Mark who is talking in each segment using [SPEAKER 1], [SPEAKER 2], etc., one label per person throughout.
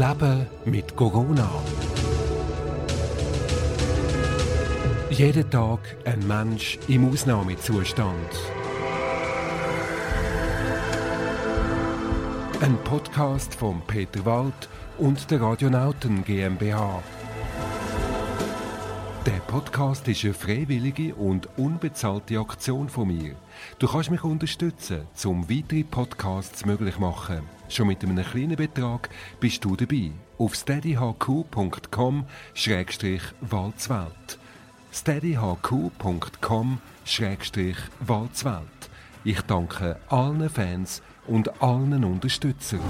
[SPEAKER 1] Leben mit Corona. Jeden Tag ein Mensch im Ausnahmezustand. Ein Podcast von Peter Wald und der Radionauten GmbH. Der Podcast ist eine freiwillige und unbezahlte Aktion von mir. Du kannst mich unterstützen, um weitere Podcasts möglich zu machen. Schon mit einem kleinen Betrag bist du dabei. Auf steadyhq.com-walzwelt. steadyhq.com-walzwelt. Ich danke allen Fans und allen Unterstützern.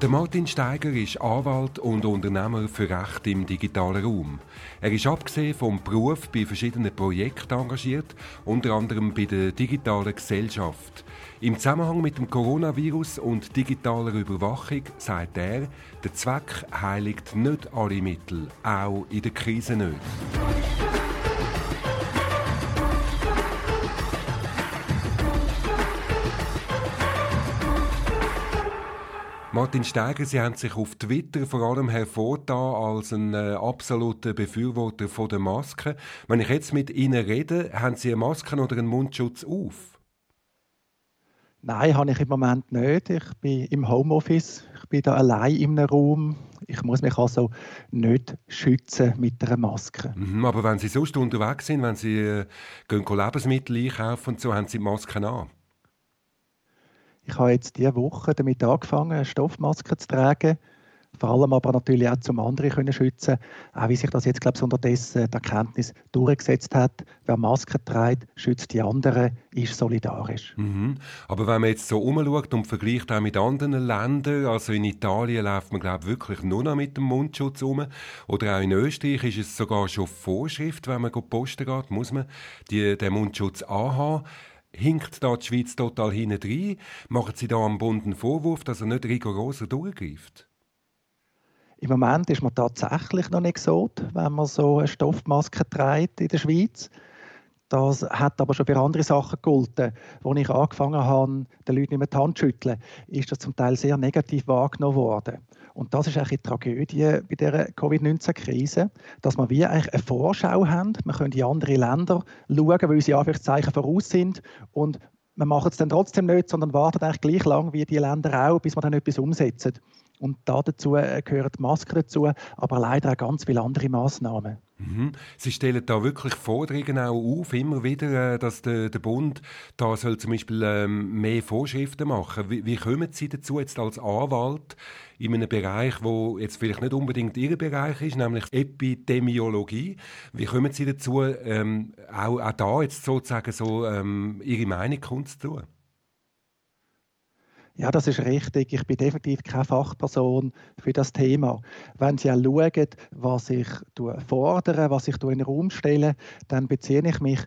[SPEAKER 1] Der Martin Steiger ist Anwalt und Unternehmer für Recht im digitalen Raum. Er ist abgesehen vom Beruf bei verschiedenen Projekten engagiert, unter anderem bei der digitalen Gesellschaft. Im Zusammenhang mit dem Coronavirus und digitaler Überwachung sagt er, der Zweck heiligt nicht alle Mittel, auch in der Krise nicht. Martin Steiger, Sie haben sich auf Twitter vor allem hervorgetan als ein äh, absoluter Befürworter von der Maske. Wenn ich jetzt mit Ihnen rede, haben Sie eine Maske oder einen Mundschutz auf?
[SPEAKER 2] Nein, habe ich im Moment nicht. Ich bin im Homeoffice. Ich bin da allein in einem Raum. Ich muss mich also nicht schützen mit einer Maske.
[SPEAKER 1] Mhm, aber wenn Sie sonst unterwegs sind, wenn Sie äh, gehen Lebensmittel einkaufen und so, haben Sie die Maske an?
[SPEAKER 2] Ich habe jetzt diese Woche damit angefangen, eine Stoffmaske zu tragen. Vor allem aber natürlich auch zum anderen können schützen, auch wie sich das jetzt glaube ich unterdessen die Erkenntnis durchgesetzt hat. Wer Masken trägt, schützt die anderen, ist solidarisch.
[SPEAKER 1] Mhm. Aber wenn man jetzt so umschaut und vergleicht auch mit anderen Ländern, also in Italien läuft man glaube ich wirklich nur noch mit dem Mundschutz um, oder auch in Österreich ist es sogar schon Vorschrift, wenn man posten geht, muss man die, den Mundschutz anhaben. Hinkt da die Schweiz total hinein? Machen Sie da am Bund einen Vorwurf, dass er nicht rigoroser durchgreift?
[SPEAKER 2] Im Moment ist man tatsächlich noch nicht so, wenn man so eine Stoffmaske trägt in der Schweiz. Das hat aber schon für andere Sachen gegolten. Als ich angefangen habe, den Leuten nicht mehr die Hand zu schütteln, ist das zum Teil sehr negativ wahrgenommen worden. Und das ist eigentlich die Tragödie bei der Covid-19-Krise, dass wir wie eigentlich eine Vorschau haben. Wir können in andere Länder schauen, weil sie Anführungszeichen voraus sind und wir machen es dann trotzdem nicht, sondern warten eigentlich gleich lang wie die Länder auch, bis wir dann etwas umsetzen. Und da dazu äh, gehören Masken dazu, aber leider auch ganz viele andere Massnahmen.
[SPEAKER 1] Mhm. Sie stellen da wirklich Forderungen auch auf, immer wieder, äh, dass der, der Bund da soll zum Beispiel ähm, mehr Vorschriften machen. Wie, wie kommen Sie dazu jetzt als Anwalt in einem Bereich, wo jetzt vielleicht nicht unbedingt Ihr Bereich ist, nämlich Epidemiologie? Wie kommen Sie dazu, ähm, auch, auch da jetzt sozusagen so ähm, Ihre Meinung kundzutun?
[SPEAKER 2] Ja, das ist richtig. Ich bin definitiv keine Fachperson für das Thema. Wenn Sie auch schauen, was ich fordere, was ich in den Raum stelle, dann beziehe ich mich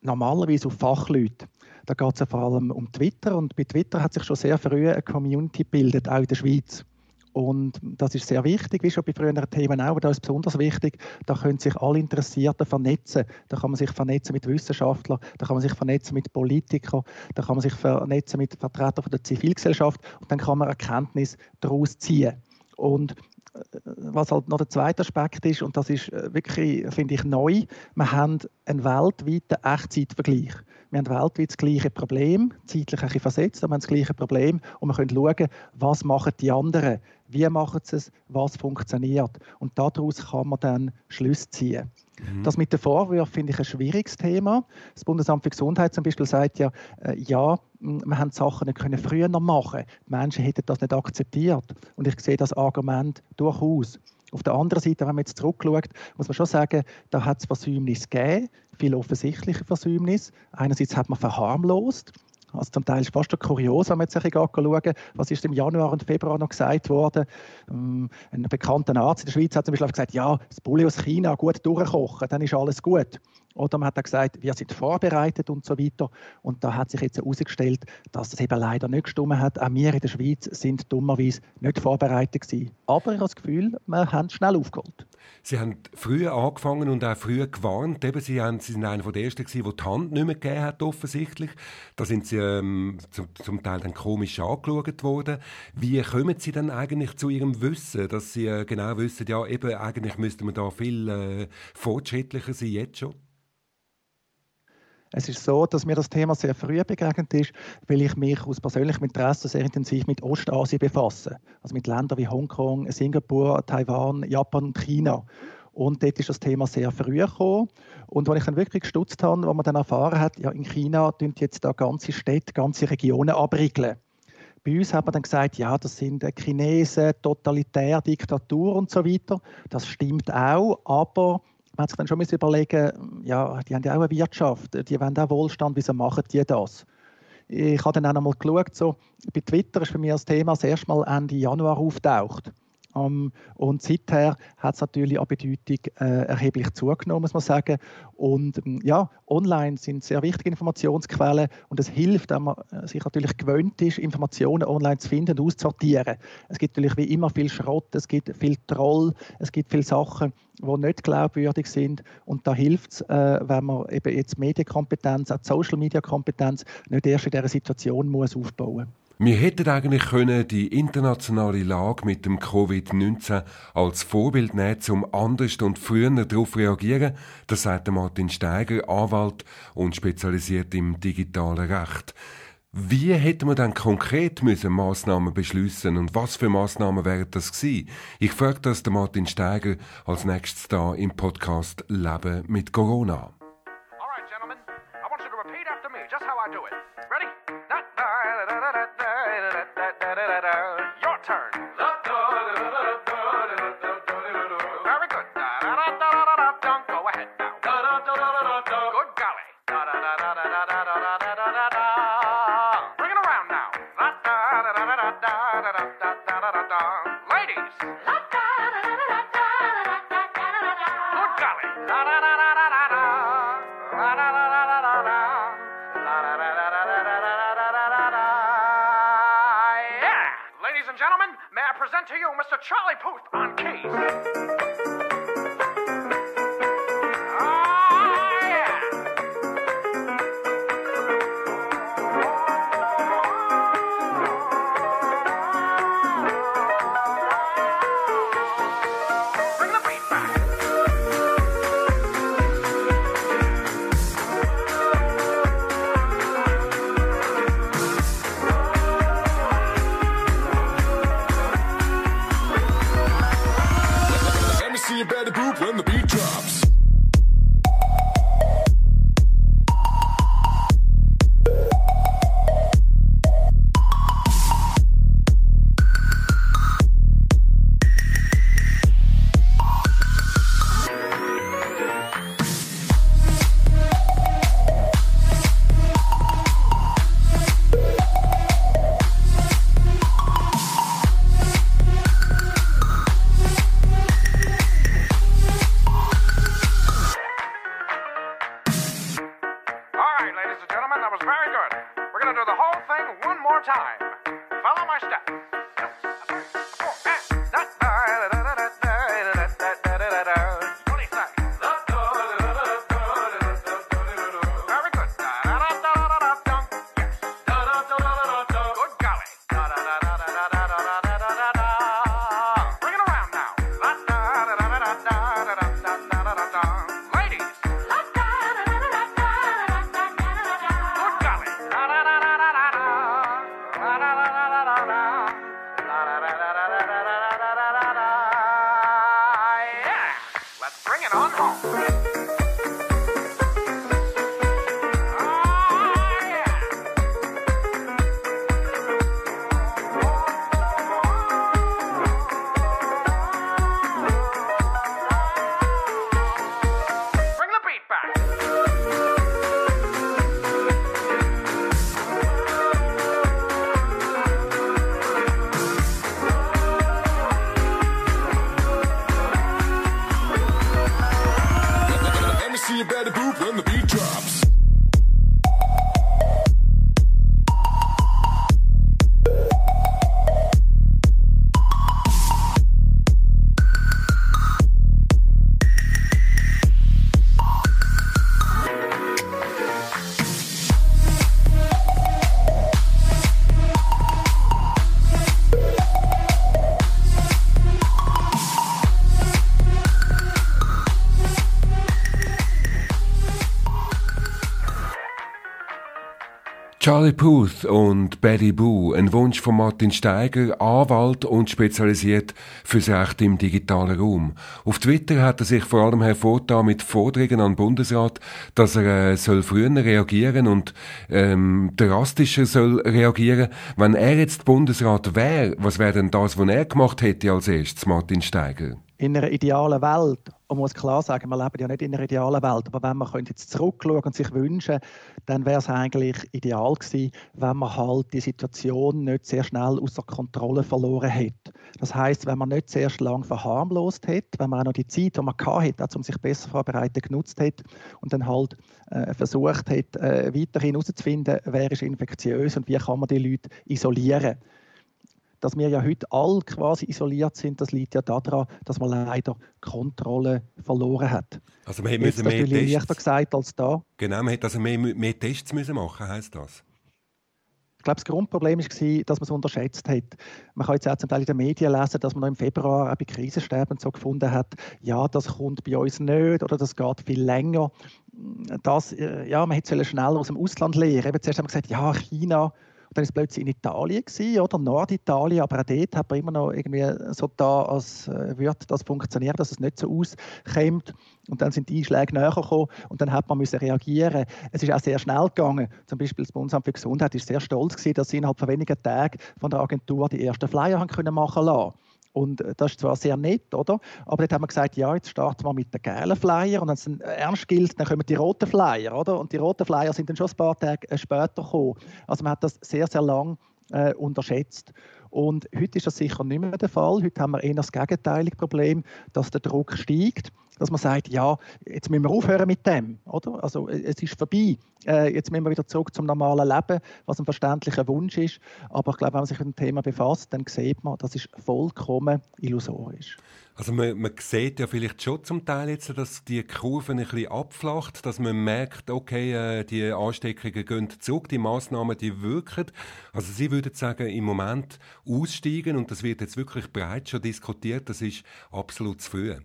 [SPEAKER 2] normalerweise auf Fachleute. Da geht es ja vor allem um Twitter und bei Twitter hat sich schon sehr früh eine Community gebildet, auch in der Schweiz. Und das ist sehr wichtig, wie schon bei früheren Themen auch, aber da ist besonders wichtig, da können sich alle Interessierten vernetzen. Da kann man sich vernetzen mit Wissenschaftlern, da kann man sich vernetzen mit Politikern, da kann man sich vernetzen mit Vertretern der Zivilgesellschaft und dann kann man Erkenntnis daraus ziehen. Und äh, was halt noch der zweite Aspekt ist, und das ist äh, wirklich, finde ich, neu, wir haben einen weltweiten Echtzeitvergleich. Wir haben weltweit das gleiche Problem, zeitlich ein bisschen versetzt, aber wir haben das gleiche Problem und wir können schauen, was machen die anderen, wie machen sie es, was funktioniert. Und daraus kann man dann Schlüsse ziehen. Mhm. Das mit den Vorwürfen finde ich ein schwieriges Thema. Das Bundesamt für Gesundheit zum Beispiel sagt ja, äh, ja, wir haben Sachen nicht können früher noch machen. Die Menschen hätten das nicht akzeptiert. Und ich sehe das Argument durchaus. Auf der anderen Seite, wenn man jetzt zurückschaut, muss man schon sagen, da hat es Versäumnisse gegeben, viele offensichtliche Versäumnisse. Einerseits hat man verharmlost, also zum Teil ist fast kurios, wenn man jetzt ein was ist im Januar und Februar noch gesagt worden. Ähm, ein bekannter Arzt in der Schweiz hat zum Beispiel gesagt, ja, das Bulli aus China gut durchkochen, dann ist alles gut. Oder man hat auch gesagt, wir sind vorbereitet und so weiter. Und da hat sich jetzt herausgestellt, dass das eben leider nicht gestimmt hat. Auch wir in der Schweiz sind dummerweise nicht vorbereitet gewesen. Aber ich habe das Gefühl, wir haben schnell aufgeholt.
[SPEAKER 1] Sie haben früh angefangen und auch früh gewarnt. Eben, Sie, haben, Sie sind einer der Ersten der die Hand nicht mehr gegeben hat, offensichtlich. Da sind Sie ähm, zum, zum, Teil dann komisch angeschaut worden. Wie kommen Sie dann eigentlich zu Ihrem Wissen, dass Sie äh, genau wissen, ja, eben, eigentlich müsste man da viel äh, fortschrittlicher sein jetzt schon?
[SPEAKER 2] Es ist so, dass mir das Thema sehr früh begegnet ist, weil ich mich aus persönlichem Interesse sehr intensiv mit Ostasien befasse. Also mit Ländern wie Hongkong, Singapur, Taiwan, Japan und China. Und dort ist das Thema sehr früh gekommen. Und als ich dann wirklich gestutzt habe, wo man dann erfahren hat, ja, in China tun jetzt da ganze Städte, ganze Regionen abriegeln. Bei uns hat man dann gesagt, ja, das sind Chinesen, totalitär, Diktatur und so weiter. Das stimmt auch, aber man hat sich dann schon überlegen, ja, die haben ja auch eine Wirtschaft, die wollen auch Wohlstand, wieso machen die das? Ich habe dann auch einmal geschaut, so, bei Twitter ist für mich das Thema das erste Mal Ende Januar auftaucht. Um, und seither hat es natürlich an Bedeutung äh, erheblich zugenommen, muss man sagen. Und ähm, ja, online sind sehr wichtige Informationsquellen und es hilft, wenn man äh, sich natürlich gewöhnt ist, Informationen online zu finden und auszusortieren. Es gibt natürlich wie immer viel Schrott, es gibt viel Troll, es gibt viele Sachen, die nicht glaubwürdig sind. Und da hilft es, äh, wenn man eben jetzt Medienkompetenz, auch Social-Media-Kompetenz nicht erst in dieser Situation muss aufbauen muss.
[SPEAKER 1] Wir hätten eigentlich können die internationale Lage mit dem Covid-19 als Vorbild nehmen, um anders und früher darauf reagieren. Das sagt Martin Steiger, Anwalt und spezialisiert im digitalen Recht. Wie hätten wir dann konkret müssen Massnahmen beschließen und was für Massnahmen wären das gewesen? Ich frage das Martin Steiger als nächstes da im Podcast Leben mit Corona.
[SPEAKER 3] Ladies and gentlemen, may
[SPEAKER 4] I present to you Mr. Charlie Puth on keys.
[SPEAKER 1] Charlie Puth und Betty Boo, ein Wunsch von Martin Steiger, Anwalt und spezialisiert fürs Recht im digitalen Raum. Auf Twitter hat er sich vor allem hervorgetan mit Forderungen an den Bundesrat, dass er äh, soll früher reagieren und ähm, drastischer soll reagieren. Wenn er jetzt Bundesrat wäre, was wäre denn das, was er gemacht hätte als erstes, Martin Steiger?
[SPEAKER 2] In einer idealen Welt, man muss klar sagen, wir leben ja nicht in einer idealen Welt, aber wenn man jetzt zurückschauen und sich wünschen, dann wäre es eigentlich ideal gewesen, wenn man halt die Situation nicht sehr schnell außer Kontrolle verloren hätte. Das heißt, wenn man nicht sehr lang verharmlost hätte, wenn man auch noch die Zeit, die man hatte, auch um sich besser vorbereiten, genutzt hätte und dann halt äh, versucht hätte, äh, weiterhin herauszufinden, wer ist infektiös und wie kann man die Leute isolieren dass wir ja heute alle quasi isoliert sind, das liegt ja daran, dass man leider Kontrolle verloren hat.
[SPEAKER 1] Also wir müssen
[SPEAKER 2] mehr
[SPEAKER 1] Tests...
[SPEAKER 2] leichter gesagt als da.
[SPEAKER 1] Genau, man hätte also mehr, mehr Tests müssen machen, heisst das?
[SPEAKER 2] Ich glaube, das Grundproblem war, dass man es unterschätzt hat. Man kann jetzt auch zum Teil in den Medien lesen, dass man noch im Februar auch bei Krisensterben so gefunden hat, ja, das kommt bei uns nicht oder das geht viel länger. Das, äh, ja, man hätte schnell aus dem Ausland lernen. Eben zuerst haben wir gesagt, ja, China dann es plötzlich in Italien gewesen, oder Norditalien, aber auch dort hat man immer noch irgendwie so da, als äh, würde das funktionieren, dass es nicht so auskommt. Und dann sind die Einschläge näher gekommen und dann hat man müssen reagieren. Es ist auch sehr schnell gegangen. Zum Beispiel das Bundesamt für Gesundheit ist sehr stolz gewesen, dass sie innerhalb von wenigen Tagen von der Agentur die ersten Flyer haben können machen lassen. Und äh, das ist zwar sehr nett, oder? Aber dort haben wir gesagt, ja, jetzt starten wir mit den gelben Flyer und wenn es ernst gilt, dann kommen die roten Flyer, oder? Und die roten Flyer sind dann schon ein paar Tage äh, später gekommen. Also man hat das sehr, sehr lang äh, unterschätzt. Und heute ist das sicher nicht mehr der Fall. Heute haben wir eher das gegenteilige Problem, dass der Druck steigt dass man sagt, ja, jetzt müssen wir aufhören mit dem, oder? Also es ist vorbei. Äh, jetzt müssen wir wieder zurück zum normalen Leben, was ein verständlicher Wunsch ist. Aber ich glaube, wenn man sich mit dem Thema befasst, dann sieht man, das ist vollkommen illusorisch.
[SPEAKER 1] Also man, man sieht ja vielleicht schon zum Teil jetzt, dass die Kurve ein bisschen abflacht, dass man merkt, okay, äh, die Ansteckungen gehen zurück, die Massnahmen, die wirken. Also Sie würden sagen, im Moment aussteigen und das wird jetzt wirklich breit schon diskutiert, das ist absolut zu früh.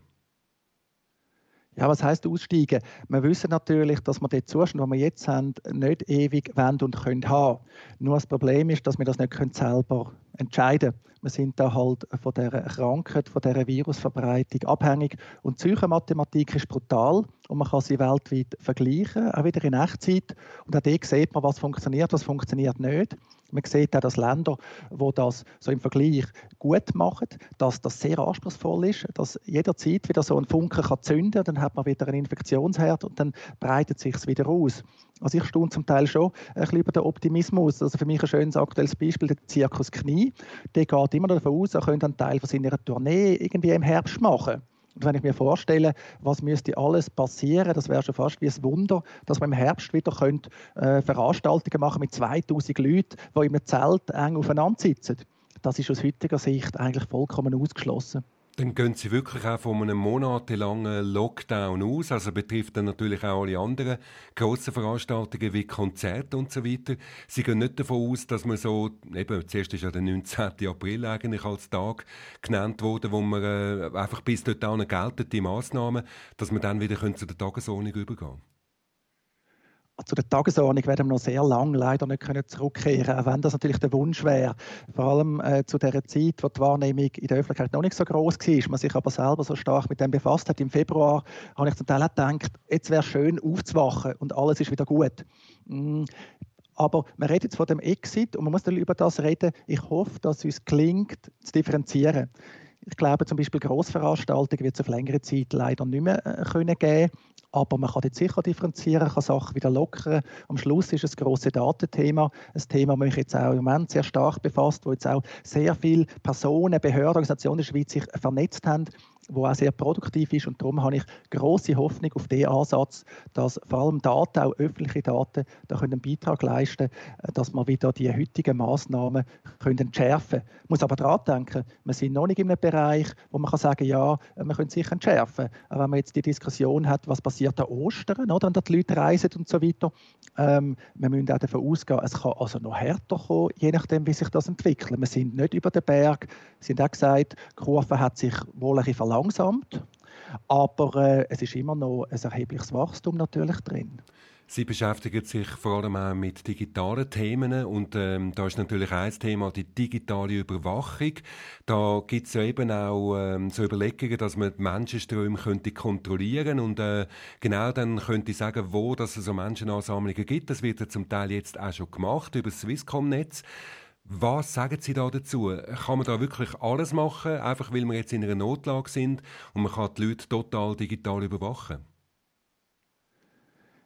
[SPEAKER 2] Ja, was heißt aussteigen? Wir wissen natürlich, dass wir den Zustand, den wir jetzt haben, nicht ewig wollen und können haben. Nur das Problem ist, dass wir das nicht selber entscheiden können. Wir sind da halt von der Krankheit, von der Virusverbreitung abhängig. Und die Psychomathematik ist brutal und man kann sie weltweit vergleichen, auch wieder in Echtzeit. Und auch dort sieht man, was funktioniert, was funktioniert nicht. Man sieht auch, dass Länder, die das so im Vergleich gut machen, dass das sehr anspruchsvoll ist, dass jederzeit wieder so ein Funken kann zünden dann hat man wieder einen Infektionsherd und dann breitet sich es wieder aus. Also ich staune zum Teil schon ein bisschen über den Optimismus. Also für mich ein schönes aktuelles Beispiel, der Zirkus Knie. Der geht immer davon aus, er könnte einen Teil von seiner Tournee irgendwie im Herbst machen. Und wenn ich mir vorstelle, was müsste alles passieren, das wäre schon fast wie ein Wunder, dass man im Herbst wieder könnte, äh, Veranstaltungen machen mit 2000 Leuten, die in einem Zelt eng aufeinander sitzen. Das ist aus heutiger Sicht eigentlich vollkommen ausgeschlossen.
[SPEAKER 1] Dann gehen Sie wirklich auch von einem monatelangen Lockdown aus. Also betrifft dann natürlich auch alle anderen grossen Veranstaltungen wie Konzerte und so weiter. Sie gehen nicht davon aus, dass man so, eben, zuerst ist ja der 19. April eigentlich als Tag genannt worden, wo man äh, einfach bis dort gelten die Massnahmen, dass man dann wieder zu der Tagesordnung übergehen können
[SPEAKER 2] zu der Tagesordnung werden wir noch sehr lange leider nicht können zurückkehren, auch wenn das natürlich der Wunsch wäre. Vor allem äh, zu der Zeit, wo die Wahrnehmung in der Öffentlichkeit noch nicht so groß war, man sich aber selber so stark mit dem befasst hat. Im Februar habe ich zum Teil gedacht, jetzt wäre schön aufzuwachen und alles ist wieder gut. Mm. Aber man redet jetzt von dem Exit und man muss dann über das reden. Ich hoffe, dass es uns gelingt, zu differenzieren. Ich glaube zum Beispiel Grossveranstaltungen wird es auf längere Zeit leider nicht mehr äh, können geben. Aber man kann jetzt sicher differenzieren, kann Sachen wieder lockern. Am Schluss ist es grosses Datenthema, ein Thema, das mich jetzt auch im Moment sehr stark befasst, wo jetzt auch sehr viele Personen, Behörden, Organisationen in der Schweiz sich vernetzt haben wo auch sehr produktiv ist. Und darum habe ich große Hoffnung auf den Ansatz, dass vor allem Daten, auch öffentliche Daten, da können einen Beitrag leisten, äh, dass wir wieder die heutigen Massnahmen können entschärfen. Ich muss aber daran denken, wir sind noch nicht in einem Bereich, wo man kann sagen ja, wir können sicher entschärfen. Aber wenn man jetzt die Diskussion hat, was passiert an Ostern, oder, wenn die Leute reisen und so weiter, ähm, wir müssen auch davon ausgehen, es kann also noch härter kommen, je nachdem, wie sich das entwickelt. Wir sind nicht über den Berg. Sie haben auch gesagt, die Kurve hat sich wohl ein bisschen verlangsamt, aber äh, es ist immer noch ein erhebliches Wachstum natürlich drin.
[SPEAKER 1] Sie beschäftigen sich vor allem auch mit digitalen Themen und ähm, da ist natürlich ein Thema die digitale Überwachung. Da gibt es ja eben auch ähm, so Überlegungen, dass man die Menschenströme könnte kontrollieren und äh, genau dann könnte ich sagen, wo dass es so Menschenansammlungen gibt. Das wird ja zum Teil jetzt auch schon gemacht über das Swisscom-Netz. Was sagen Sie da dazu? Kann man da wirklich alles machen, einfach weil wir jetzt in einer Notlage sind und man kann die Leute total digital überwachen?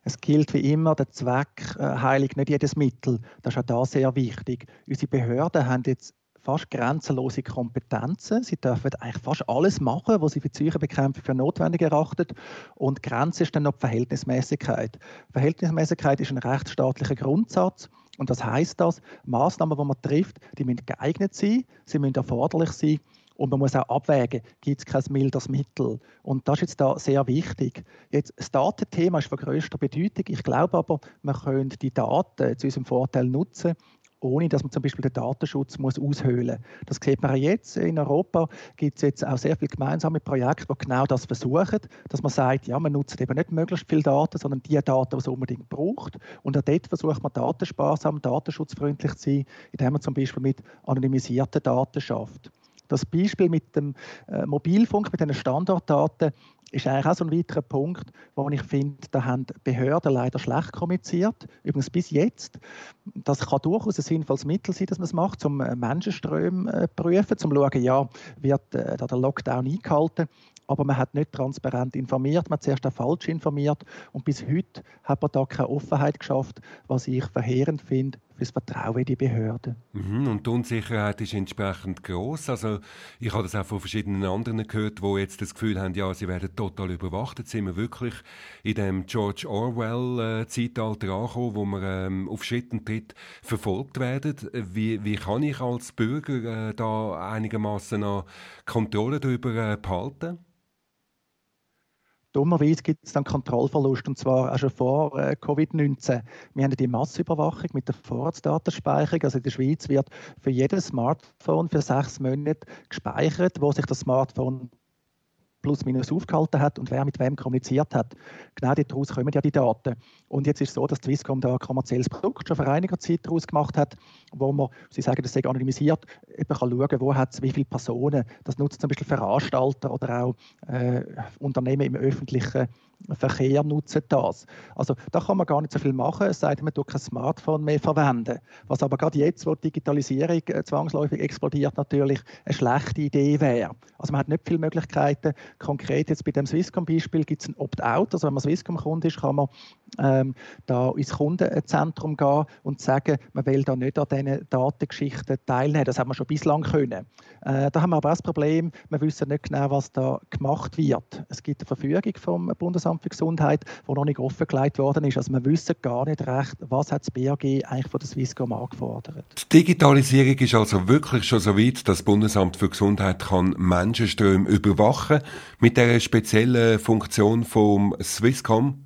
[SPEAKER 2] Es gilt wie immer, der Zweck äh, heiligt nicht jedes Mittel. Das ist auch da sehr wichtig. Unsere Behörden haben jetzt fast grenzenlose Kompetenzen. Sie dürfen eigentlich fast alles machen, was sie für die Seuchenbekämpfung für notwendig erachten. Und Grenze ist dann noch die Verhältnismäßigkeit. Verhältnismäßigkeit ist ein rechtsstaatlicher Grundsatz. Und das heißt, dass Maßnahmen, die man trifft, die müssen geeignet sein, sie müssen erforderlich sein und man muss auch abwägen, gibt es kein mildes Mittel. Und das ist jetzt da sehr wichtig. Jetzt, das Datenthema ist von größter Bedeutung. Ich glaube aber, man könnte die Daten zu unserem Vorteil nutzen, ohne dass man zum Beispiel den Datenschutz muss aushöhlen muss. Das sieht man jetzt. In Europa gibt es jetzt auch sehr viele gemeinsame Projekte, die genau das versuchen, dass man sagt, ja, man nutzt eben nicht möglichst viele Daten, sondern die Daten, die es unbedingt braucht. Und auch dort versucht man datensparsam, datenschutzfreundlich zu sein, indem man zum Beispiel mit anonymisierten Daten schafft. Das Beispiel mit dem äh, Mobilfunk, mit den Standortdaten, ist eigentlich auch so ein weiterer Punkt, wo ich finde, da haben Behörden leider schlecht kommuniziert. Übrigens bis jetzt. Das kann durchaus ein sinnvolles Mittel sein, dass man es macht, um äh, Menschenströme zu äh, prüfen, um zu schauen, ja, wird äh, da der Lockdown eingehalten aber man hat nicht transparent informiert, man hat zuerst auch falsch informiert und bis heute hat man da keine Offenheit geschafft, was ich verheerend finde für das Vertrauen in die Behörden.
[SPEAKER 1] Mhm, und die Unsicherheit ist entsprechend groß. Also ich habe das auch von verschiedenen anderen gehört, wo jetzt das Gefühl haben, ja, sie werden total überwacht. Jetzt sind wir wirklich in dem George Orwell-Zeitalter angekommen, wo wir ähm, auf Schritt und Tritt verfolgt werden. Wie, wie kann ich als Bürger äh, da einigermaßen Kontrolle darüber äh, behalten?
[SPEAKER 2] Dummerweise gibt es dann Kontrollverlust, und zwar auch schon vor äh, Covid-19. Wir haben die Massüberwachung mit der Vorratsdatenspeicherung. Also in der Schweiz wird für jedes Smartphone für sechs Monate gespeichert, wo sich das Smartphone plus minus aufgehalten hat und wer mit wem kommuniziert hat. Genau daraus kommen ja die Daten. Und jetzt ist es so, dass Swisscom da ein kommerzielles Produkt schon vor einiger Zeit daraus gemacht hat, wo man, Sie sagen, das sei anonymisiert, eben kann schauen, wo hat es wie viele Personen. Das nutzt zum Beispiel Veranstalter oder auch äh, Unternehmen im öffentlichen Verkehr nutzen das. Also da kann man gar nicht so viel machen, es sei denn, man tut kein Smartphone mehr verwenden. Was aber gerade jetzt, wo die Digitalisierung äh, zwangsläufig explodiert, natürlich eine schlechte Idee wäre. Also man hat nicht viele Möglichkeiten. Konkret jetzt bei dem Swisscom-Beispiel gibt es ein Opt-out. Also wenn man Swisscom-Kunde ist, kann man ähm, da ins Kundenzentrum gehen und sagen, man will da nicht an diesen Datengeschichten teilnehmen. Das haben wir schon bislang können. Äh, da haben wir aber auch das Problem, wir wissen nicht genau, was da gemacht wird. Es gibt eine Verfügung vom Bundesamt für Gesundheit, die noch nicht offengelegt worden ist. Also wir wissen gar nicht recht, was hat das BAG eigentlich von der Swisscom angefordert.
[SPEAKER 1] Die Digitalisierung ist also wirklich schon so weit, dass das Bundesamt für Gesundheit kann Menschenströme überwachen mit der speziellen Funktion vom Swisscom.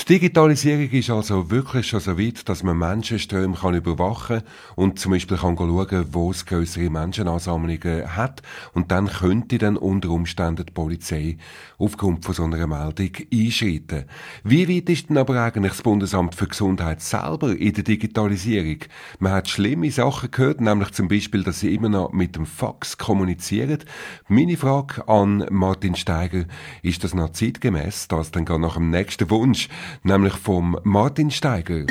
[SPEAKER 1] Die Digitalisierung ist also wirklich schon so weit, dass man Menschenströme kann überwachen und zum Beispiel kann schauen, wo es größere Menschenansammlungen hat und dann könnte dann unter Umständen die Polizei aufgrund von so einer Meldung einschreiten. Wie weit ist denn aber eigentlich das Bundesamt für Gesundheit selber in der Digitalisierung? Man hat schlimme Sachen gehört, nämlich zum Beispiel, dass sie immer noch mit dem Fax kommunizieren. Meine Frage an Martin Steiger, ist das noch zeitgemäß, dass dann gar nach dem nächsten Wunsch nämlich vom Martin Steiger.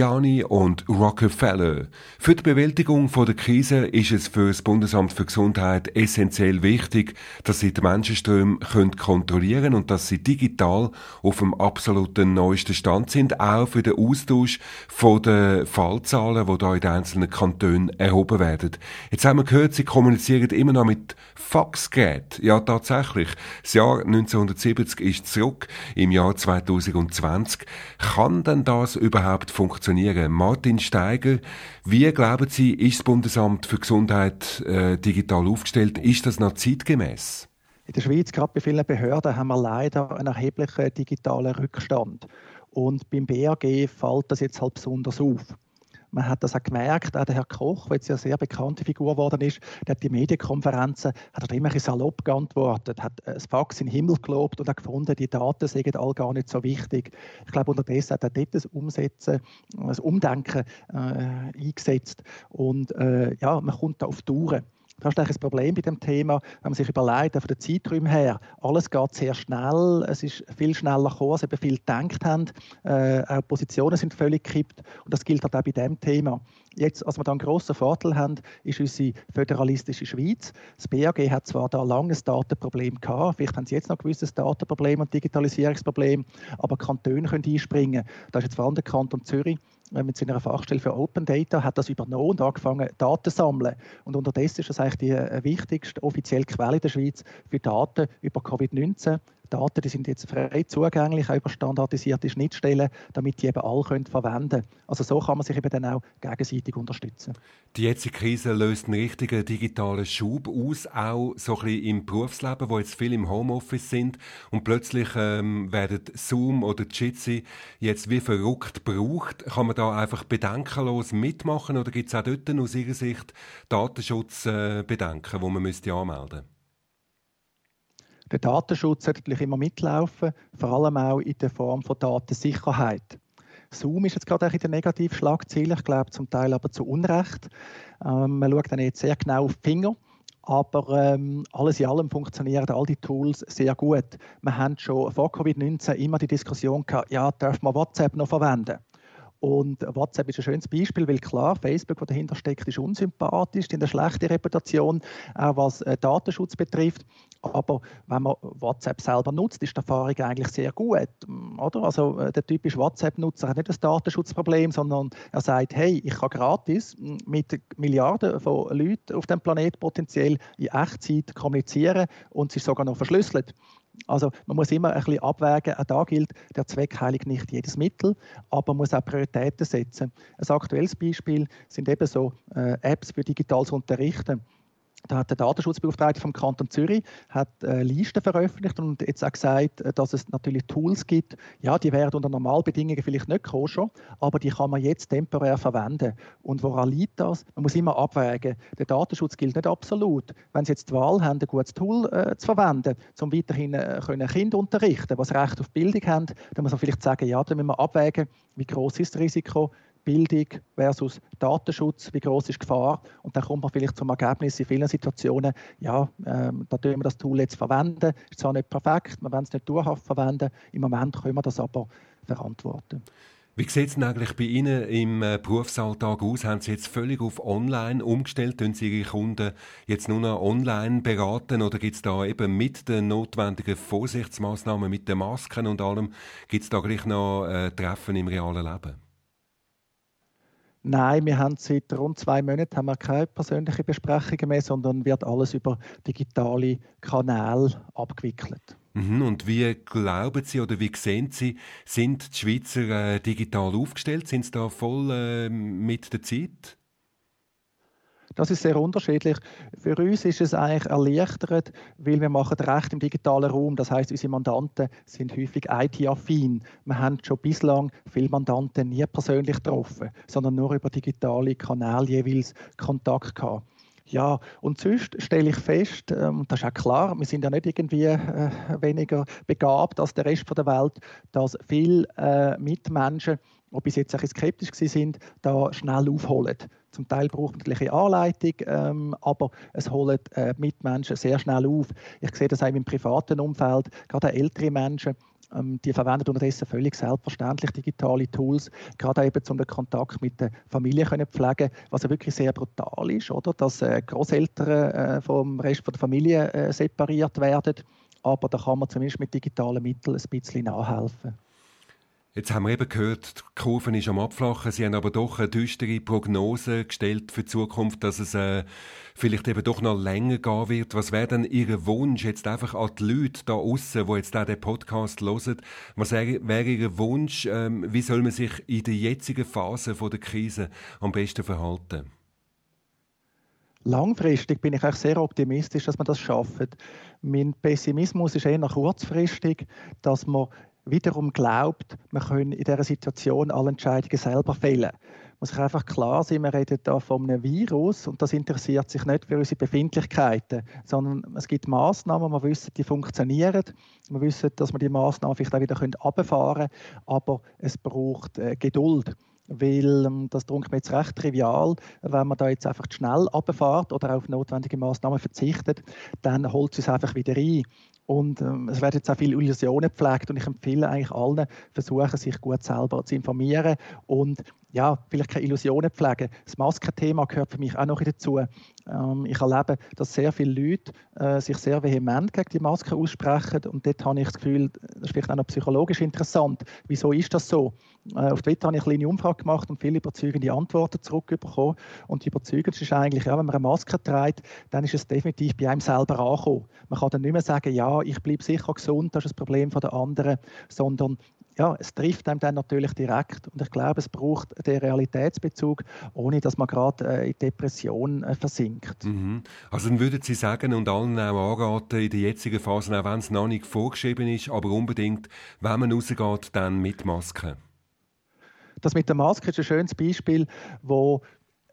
[SPEAKER 1] Gerdojani und Rockefeller. Für die Bewältigung der Krise ist es für das Bundesamt für Gesundheit essentiell wichtig, dass sie die Menschenströme können kontrollieren und dass sie digital auf dem absoluten neuesten Stand sind, auch für den Austausch von den Fallzahlen, die da in den einzelnen Kantonen erhoben werden. Jetzt haben wir gehört, sie kommunizieren immer noch mit Faxgeräten. Ja, tatsächlich. Das Jahr 1970 ist zurück, im Jahr 2020. Kann denn das überhaupt funktionieren? Martin Steiger, wie glauben Sie, ist das Bundesamt für Gesundheit äh, digital aufgestellt? Ist das noch zeitgemäß?
[SPEAKER 2] In der Schweiz, gerade bei vielen Behörden, haben wir leider einen erheblichen digitalen Rückstand. Und beim BAG fällt das jetzt halt besonders auf. Man hat das auch gemerkt, auch der Herr Koch, der jetzt ja sehr bekannte Figur geworden ist, der hat die Medienkonferenzen hat er immer ein salopp geantwortet, hat das Fax in den Himmel gelobt und hat gefunden, die Daten seien all gar nicht so wichtig. Ich glaube, unterdessen hat er dort das Umsetzen, das Umdenken äh, eingesetzt und äh, ja, man kommt da auf Touren. Das ist eigentlich das Problem bei dem Thema, wenn man sich überlegt, von den Zeiträumen her, alles geht sehr schnell, es ist viel schneller gekommen, als eben viele gedacht haben, äh, auch Positionen sind völlig gekippt und das gilt halt auch bei dem Thema. Jetzt, als wir da einen grossen Vorteil haben, ist unsere föderalistische Schweiz. Das BAG hat zwar da lange ein Datenproblem gehabt, vielleicht haben sie jetzt noch ein gewisses Datenproblem und Digitalisierungsproblem, aber Kantone können einspringen. Da ist jetzt vor allem der Kanton Zürich mit seiner Fachstelle für Open Data hat das übernommen und angefangen, Daten zu sammeln. Und unterdessen ist das eigentlich die äh, wichtigste offizielle Quelle der Schweiz für Daten über Covid-19. Daten die sind jetzt frei zugänglich, auch über standardisierte Schnittstellen, damit die eben alle können verwenden können. Also so kann man sich eben dann auch gegenseitig unterstützen.
[SPEAKER 1] Die jetzige Krise löst einen richtigen digitalen Schub aus, auch so ein bisschen im Berufsleben, wo jetzt viele im Homeoffice sind und plötzlich ähm, werden Zoom oder Jitsi jetzt wie verrückt gebraucht. Kann man da einfach bedenkenlos mitmachen oder gibt es auch dort aus Ihrer Sicht Datenschutzbedenken, äh, die man müsste anmelden müsste?
[SPEAKER 2] Der Datenschutz sollte natürlich immer mitlaufen, vor allem auch in der Form von Datensicherheit. Zoom ist jetzt gerade in der Negativschlagzeile, ich glaube zum Teil aber zu Unrecht. Ähm, man schaut dann jetzt sehr genau auf die Finger. Aber ähm, alles in allem funktionieren all die Tools sehr gut. Wir haben schon vor Covid-19 immer die Diskussion gehabt, ja, darf man WhatsApp noch verwenden? Und WhatsApp ist ein schönes Beispiel, weil klar, Facebook, was dahinter steckt, ist unsympathisch, in eine schlechte Reputation, auch was äh, Datenschutz betrifft. Aber wenn man WhatsApp selber nutzt, ist die Erfahrung eigentlich sehr gut. Oder? Also äh, der typische WhatsApp-Nutzer hat nicht das Datenschutzproblem, sondern er sagt, hey, ich kann gratis mit Milliarden von Leuten auf dem Planeten potenziell in Echtzeit kommunizieren und es sogar noch verschlüsselt. Also man muss immer ein bisschen abwägen. Auch da gilt, der Zweck heiligt nicht jedes Mittel, aber man muss auch Prioritäten setzen. Ein aktuelles Beispiel sind eben so äh, Apps für digitales Unterrichten. Da hat der Datenschutzbeauftragte vom Kanton Zürich hat äh, Listen veröffentlicht und jetzt auch gesagt, äh, dass es natürlich Tools gibt. Ja, die werden unter Normalbedingungen vielleicht nicht koscher, aber die kann man jetzt temporär verwenden. Und woran liegt das? Man muss immer abwägen. Der Datenschutz gilt nicht absolut. Wenn Sie jetzt die Wahl haben, ein gutes Tool äh, zu verwenden, um weiterhin äh, können Kinder unterrichten, was Recht auf Bildung haben, dann muss man vielleicht sagen, ja, da müssen wir abwägen, wie groß ist das Risiko, Bildung versus Datenschutz, wie groß ist die Gefahr und dann kommt man vielleicht zum Ergebnis in vielen Situationen, ja, ähm, da tun wir das Tool jetzt verwenden, ist zwar nicht perfekt, wir werden es nicht dauerhaft verwenden, im Moment können wir das aber verantworten.
[SPEAKER 1] Wie sieht es eigentlich bei Ihnen im äh, Berufsalltag aus? Haben Sie jetzt völlig auf Online umgestellt? Tun Sie Ihre Kunden jetzt nur noch online beraten oder gibt es da eben mit den notwendigen Vorsichtsmaßnahmen, mit den Masken und allem, gibt es da gleich noch äh, Treffen im realen Leben?
[SPEAKER 2] Nein, wir haben seit rund zwei Monaten haben wir keine persönlichen Besprechungen mehr, sondern wird alles über digitale Kanäle abgewickelt.
[SPEAKER 1] Mhm, und wie glauben Sie oder wie sehen Sie, sind die Schweizer äh, digital aufgestellt? Sind sie da voll äh, mit der Zeit?
[SPEAKER 2] Das ist sehr unterschiedlich. Für uns ist es eigentlich erleichtert, weil wir machen Recht im digitalen Raum. Das heißt, unsere Mandanten sind häufig IT-affin. Wir haben schon bislang viele Mandanten nie persönlich getroffen, sondern nur über digitale Kanäle jeweils Kontakt gehabt. Ja, und sonst stelle ich fest, ähm, das ist auch klar, wir sind ja nicht irgendwie äh, weniger begabt als der Rest der Welt, dass viele äh, Mitmenschen die bis jetzt ein skeptisch sind, da schnell aufholen. Zum Teil braucht man eine Anleitung, ähm, aber es holen äh, Mitmenschen sehr schnell auf. Ich sehe das auch im privaten Umfeld, gerade ältere Menschen, ähm, die verwenden unterdessen völlig selbstverständlich digitale Tools, gerade eben um den Kontakt mit der Familie können pflegen, was ja wirklich sehr brutal ist, oder? dass äh, Großeltern äh, vom Rest der Familie äh, separiert werden. Aber da kann man zumindest mit digitalen Mitteln ein bisschen nachhelfen.
[SPEAKER 1] Jetzt haben wir eben gehört, die Kurve ist am Abflachen. Sie haben aber doch eine düstere Prognose gestellt für die Zukunft, dass es äh, vielleicht eben doch noch länger gehen wird. Was wäre denn Ihr Wunsch jetzt einfach an die Leute da außen, die jetzt auch Podcast hören? Was wäre Ihr Wunsch? Ähm, wie soll man sich in der jetzigen Phase von der Krise am besten verhalten?
[SPEAKER 2] Langfristig bin ich auch sehr optimistisch, dass man das schafft. Mein Pessimismus ist eher kurzfristig, dass man wiederum glaubt, man könne in dieser Situation alle Entscheidungen selber fällen. Muss ich einfach klar sein, wir reden hier von einem Virus und das interessiert sich nicht für unsere Befindlichkeiten, sondern es gibt Maßnahmen, wir wissen, die funktionieren, wir wissen, dass wir die Maßnahmen vielleicht auch wieder runterfahren können, aber es braucht äh, Geduld weil ähm, das drunkt mir jetzt recht trivial, wenn man da jetzt einfach schnell runterfährt oder auf notwendige Maßnahmen verzichtet, dann holt es einfach wieder ein. Und ähm, es werden jetzt auch viele Illusionen gepflegt und ich empfehle eigentlich allen, versuchen sich gut selber zu informieren. Und ja, vielleicht keine Illusionen pflegen. Das Maskenthema gehört für mich auch noch dazu. Ähm, ich erlebe, dass sehr viele Leute äh, sich sehr vehement gegen die Maske aussprechen und dort habe ich das Gefühl, das ist vielleicht auch noch psychologisch interessant. Wieso ist das so? Äh, auf Twitter habe ich eine kleine Umfrage gemacht und viele überzeugende Antworten zurückbekommen und die überzeugendste ist eigentlich, ja, wenn man eine Maske trägt, dann ist es definitiv bei einem selber angekommen. Man kann dann nicht mehr sagen, ja, ich bleibe sicher gesund, das ist das Problem der anderen, sondern ja, es trifft einem dann natürlich direkt. Und ich glaube, es braucht den Realitätsbezug, ohne dass man gerade äh, in Depression äh, versinkt.
[SPEAKER 1] Mhm. Also dann würden Sie sagen und allen auch anraten, in der jetzigen Phase, auch wenn es noch nicht vorgeschrieben ist, aber unbedingt, wenn man rausgeht, dann mit Maske.
[SPEAKER 2] Das mit der Maske ist ein schönes Beispiel, wo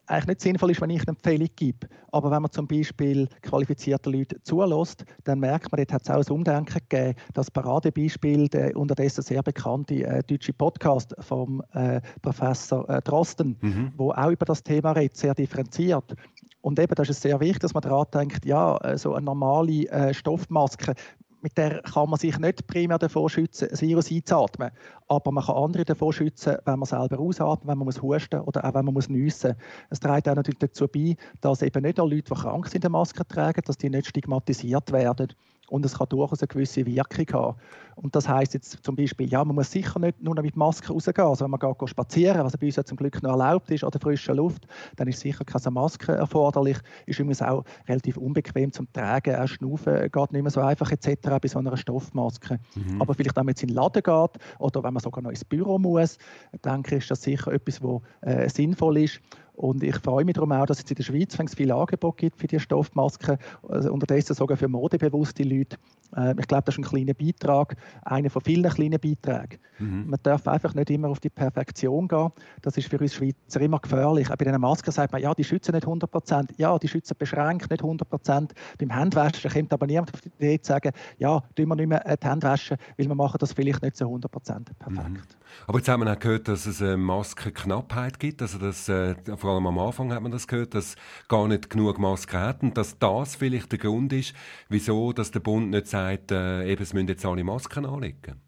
[SPEAKER 2] eigentlich nicht sinnvoll ist, wenn ich eine Empfehlung gebe. Aber wenn man zum Beispiel qualifizierte Leute zulässt, dann merkt man, dort hat es auch ein Umdenken gegeben. Das Paradebeispiel, der unterdessen sehr bekannte äh, deutsche Podcast vom äh, Professor äh, Drosten, mhm. wo auch über das Thema redet, sehr differenziert. Und eben, das ist sehr wichtig, dass man daran denkt, ja, äh, so eine normale äh, Stoffmaske mit der kann man sich nicht primär davor schützen, ein Virus einzuatmen. Aber man kann andere davor schützen, wenn man selber ausatmet, wenn man muss husten oder auch wenn man muss nüssen. Es trägt auch natürlich dazu bei, dass eben nicht alle Leute, die krank sind, eine Maske tragen, dass die nicht stigmatisiert werden und es kann durchaus eine gewisse Wirkung haben. Und das heißt jetzt zum Beispiel, ja, man muss sicher nicht nur mit Maske rausgehen. Also wenn man geht spazieren, was bei uns ja zum Glück noch erlaubt ist, oder frischer Luft, dann ist sicher keine Maske erforderlich. Ist übrigens auch relativ unbequem zum Tragen. Auch Schnaufen geht nicht mehr so einfach etc. bei so einer Stoffmaske. Mhm. Aber vielleicht wenn es in den Laden geht oder wenn man sogar noch ins Büro muss, denke ich, ist das sicher etwas, was äh, sinnvoll ist. Und ich freue mich darum auch, dass es in der Schweiz viele Angebote gibt für die Stoffmasken, also unterdessen sogar für modebewusste Leute. Äh, ich glaube, das ist ein kleiner Beitrag, einer von vielen kleinen Beiträgen. Mhm. Man darf einfach nicht immer auf die Perfektion gehen. Das ist für uns Schweizer immer gefährlich. Auch bei diesen Masken sagt man, ja, die schützen nicht 100 Prozent. Ja, die schützen beschränkt, nicht 100 Prozent. Beim Handwaschen kommt aber niemand auf die Idee zu sagen, ja, tun wir nicht mehr die Hände waschen, weil wir machen das vielleicht nicht zu 100 Prozent perfekt. Mhm.
[SPEAKER 1] Aber jetzt haben wir auch gehört, dass es eine Maskenknappheit gibt. Also dass, äh, vor allem am Anfang hat man das gehört, dass gar nicht genug Masken hat und dass das vielleicht der Grund ist, wieso dass der Bund nicht sagt, äh, eben, es müssen jetzt alle Masken anlegen.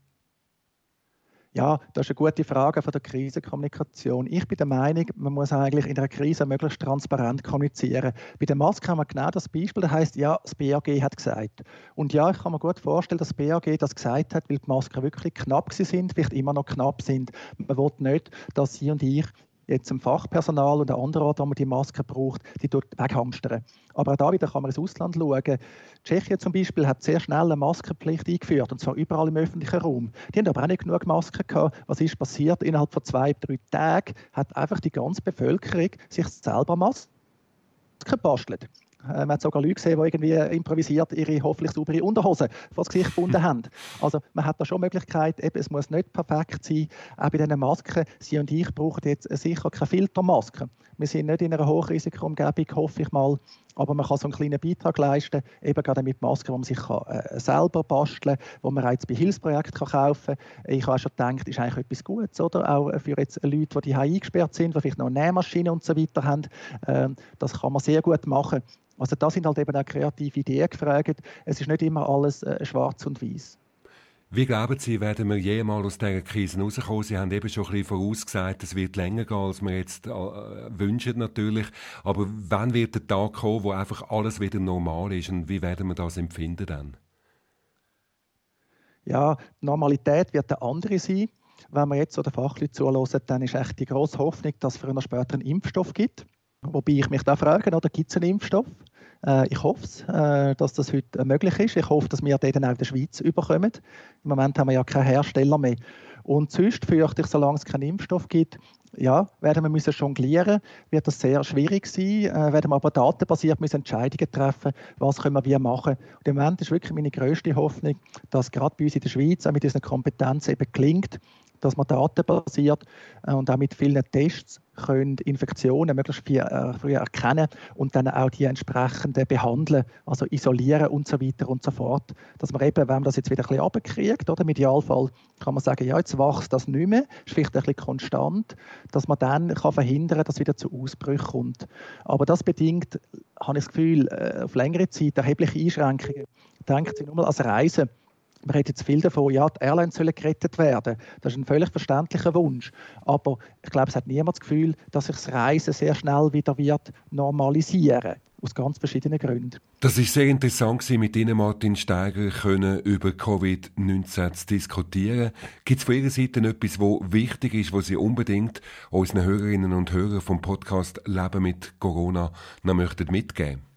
[SPEAKER 2] Ja, das ist eine gute Frage von der Krisenkommunikation. Ich bin der Meinung, man muss eigentlich in einer Krise möglichst transparent kommunizieren. Bei der Maske haben wir genau das Beispiel, das heißt, ja, das BAG hat gesagt. Und ja, ich kann mir gut vorstellen, dass das BAG das gesagt hat, weil die Masken wirklich knapp sind, vielleicht immer noch knapp sind. Man will nicht, dass Sie und ich jetzt im Fachpersonal und an anderen Orten, wo man die Maske braucht, die dort weghamstern. Aber auch da wieder kann man ins Ausland schauen. Tschechien zum Beispiel hat sehr schnell eine Maskenpflicht eingeführt, und zwar überall im öffentlichen Raum. Die haben aber auch nicht genug Masken gehabt. Was ist passiert? Innerhalb von zwei, drei Tagen hat einfach die ganze Bevölkerung sich selber Masken gebastelt. Äh, man hat sogar Leute gesehen, die irgendwie improvisiert ihre hoffentlich saubere Unterhose vor das Gesicht gebunden haben. Also man hat da schon Möglichkeit, eben, es muss nicht perfekt sein. Auch bei diesen Masken, Sie und ich brauchen jetzt sicher keine Filtermasken. Wir sind nicht in einer Hochrisikoumgebung, hoffe ich mal, aber man kann so einen kleinen Beitrag leisten, eben gerade mit Masken, die man sich kann, äh, selber basteln kann, die man jetzt bei Hilfsprojekten kaufen kann. Ich habe schon gedacht, ist eigentlich etwas Gutes, oder? Auch für jetzt Leute, die hier eingesperrt sind, die vielleicht noch eine Nähmaschine und so weiter haben. Ähm, das kann man sehr gut machen. Also da sind halt eben auch kreative Ideen gefragt. Es ist nicht immer alles äh, schwarz und weiß.
[SPEAKER 1] Wie glauben Sie, werden wir jemals aus dieser Krise rauskommen? Sie haben eben schon ein bisschen vorausgesagt, es wird länger gehen, als wir jetzt äh, wünschen natürlich. Aber wann wird der Tag kommen, wo einfach alles wieder normal ist und wie werden wir das empfinden dann?
[SPEAKER 2] Ja, die Normalität wird eine andere sein. Wenn wir jetzt so den Fachleuten zuhören, dann ist echt die grosse Hoffnung, dass es früher oder später einen Impfstoff gibt. Wobei ich mich da frage, oder gibt es einen Impfstoff? Äh, ich hoffe äh, dass das heute möglich ist. Ich hoffe, dass wir den auch in der Schweiz überkommen. Im Moment haben wir ja keinen Hersteller mehr. Und sonst fürchte ich, solange es keinen Impfstoff gibt, ja, werden wir müssen jonglieren, wird das sehr schwierig sein, äh, werden wir aber datenbasiert müssen Entscheidungen treffen, was können wir wie machen. Und im Moment ist wirklich meine größte Hoffnung, dass gerade bei uns in der Schweiz auch mit diesen Kompetenzen eben gelingt, dass man datenbasiert äh, und auch mit vielen Tests können Infektionen möglichst früh, äh, früh erkennen und dann auch die entsprechenden behandeln, also isolieren und so weiter und so fort. Dass man eben, wenn man das jetzt wieder ein bisschen runterkriegt, oder im Idealfall kann man sagen, ja, jetzt wächst das nicht mehr, ist vielleicht ein bisschen konstant, dass man dann kann verhindern kann, dass es wieder zu Ausbrüchen kommt. Aber das bedingt, habe ich das Gefühl, auf längere Zeit erhebliche Einschränkungen. Denken Sie nur mal als Reisen man redet jetzt viel davon, ja, die Airlines sollen gerettet werden. Das ist ein völlig verständlicher Wunsch. Aber ich glaube, es hat niemand das Gefühl, dass sich das Reisen sehr schnell wieder wird normalisieren aus ganz verschiedenen Gründen.
[SPEAKER 1] Das ist sehr interessant mit Ihnen, Martin Steiger, können über Covid-19 zu diskutieren. Gibt es von Ihrer Seite etwas, wo wichtig ist, was Sie unbedingt unseren Hörerinnen und Hörern vom Podcast Leben mit Corona noch möchten mitgeben?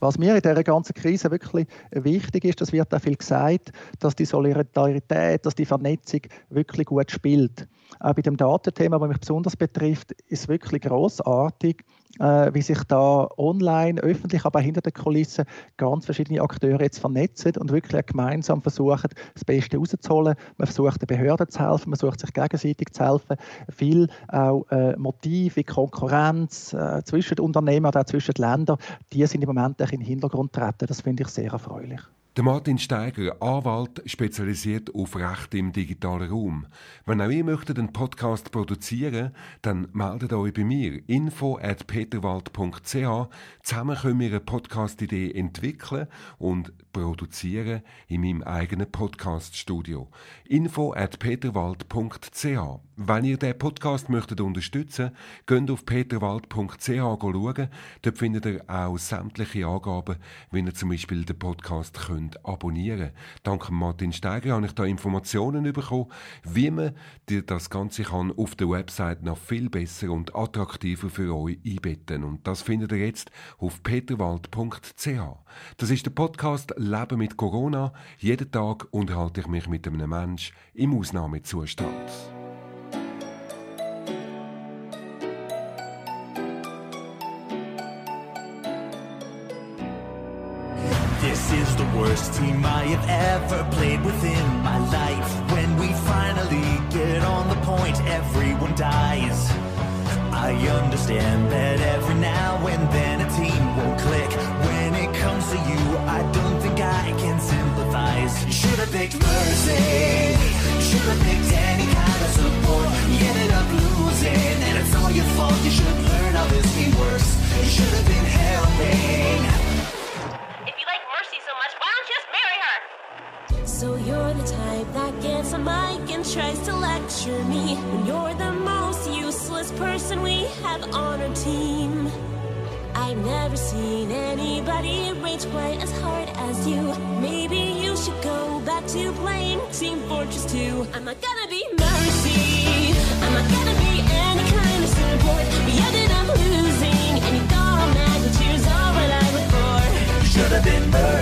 [SPEAKER 2] Was mir in dieser ganzen Krise wirklich wichtig ist, das wird auch viel gesagt, dass die Solidarität, dass die Vernetzung wirklich gut spielt. Auch bei dem Datenthema, das mich besonders betrifft, ist wirklich großartig, äh, wie sich da online, öffentlich, aber hinter den Kulissen ganz verschiedene Akteure jetzt vernetzen und wirklich gemeinsam versuchen, das Beste rauszuholen. Man versucht den Behörden zu helfen, man versucht sich gegenseitig zu helfen. Viel auch äh, Motive, Konkurrenz äh, zwischen den Unternehmen, auch zwischen den Ländern, die sind im Moment in den Hintergrund treten. Das finde ich sehr erfreulich.
[SPEAKER 1] Der Martin Steiger, Anwalt, spezialisiert auf Recht im digitalen Raum. Wenn auch ihr möchtet einen Podcast produzieren, dann meldet euch bei mir info at peterwald.ch. Zusammen können wir eine Podcast-Idee entwickeln und produzieren in meinem eigenen Podcast-Studio. info at peterwald.ch. Wenn ihr diesen Podcast möchtet unterstützen geht auf peterwald.ch schauen. Dort findet ihr auch sämtliche Angaben, wie ihr zum Beispiel den Podcast könnt könnt abonnieren Dank Martin Steiger habe ich da Informationen bekommen, wie man das Ganze kann auf der Website noch viel besser und attraktiver für euch einbetten. Und das findet ihr jetzt auf peterwald.ch. Das ist der Podcast Leben mit Corona. Jeden Tag unterhalte ich mich mit einem Mensch im Ausnahmezustand.
[SPEAKER 5] Worst team I have ever played within my life. When we finally get on the point, everyone dies. I understand that every now and then a team won't click. When it comes to you, I don't think I can sympathize. You should have picked mercy. Should have picked any kind of support. You ended up losing, and it's all your fault. You should learn how this game works. You should have been helping.
[SPEAKER 6] So
[SPEAKER 4] you're the type that gets a mic and tries to lecture me when you're the most useless person we have on our team. I've never seen anybody rage quite as hard as you. Maybe you should go back to playing Team Fortress 2. I'm not gonna be mercy. I'm not gonna be any kind of support. Ended up losing, and you all but tears are what I look for.
[SPEAKER 5] Should have been mercy.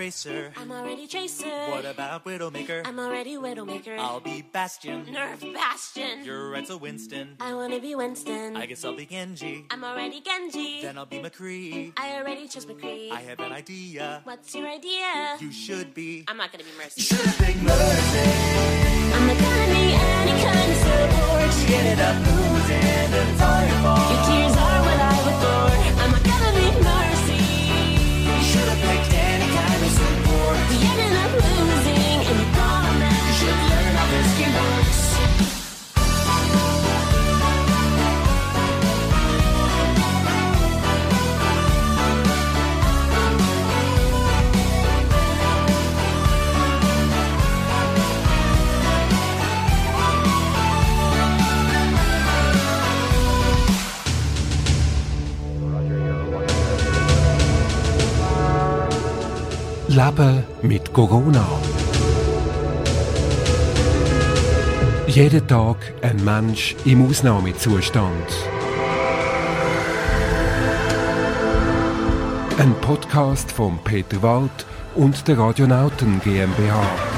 [SPEAKER 5] Tracer.
[SPEAKER 4] I'm already Tracer.
[SPEAKER 5] What about Widowmaker?
[SPEAKER 4] I'm already Widowmaker.
[SPEAKER 5] I'll be Bastion.
[SPEAKER 4] Nerf Bastion.
[SPEAKER 5] You're Renzo Winston.
[SPEAKER 4] I wanna be Winston.
[SPEAKER 5] I guess I'll be Genji.
[SPEAKER 4] I'm already Genji.
[SPEAKER 5] Then I'll be McCree.
[SPEAKER 4] I already chose McCree.
[SPEAKER 5] I have an idea.
[SPEAKER 4] What's your idea?
[SPEAKER 5] You should be.
[SPEAKER 4] I'm not gonna be Mercy.
[SPEAKER 5] Should have picked mercy.
[SPEAKER 4] I'm not gonna be any kind of support.
[SPEAKER 5] You ended up losing, and it's all your
[SPEAKER 4] tears are what I look for. I'm not gonna be Mercy.
[SPEAKER 5] You should have picked any kind of
[SPEAKER 4] getting up.
[SPEAKER 1] Leben mit Corona. Jeden Tag ein Mensch im Ausnahmezustand. Ein Podcast von Peter Wald und der Radionauten GmbH.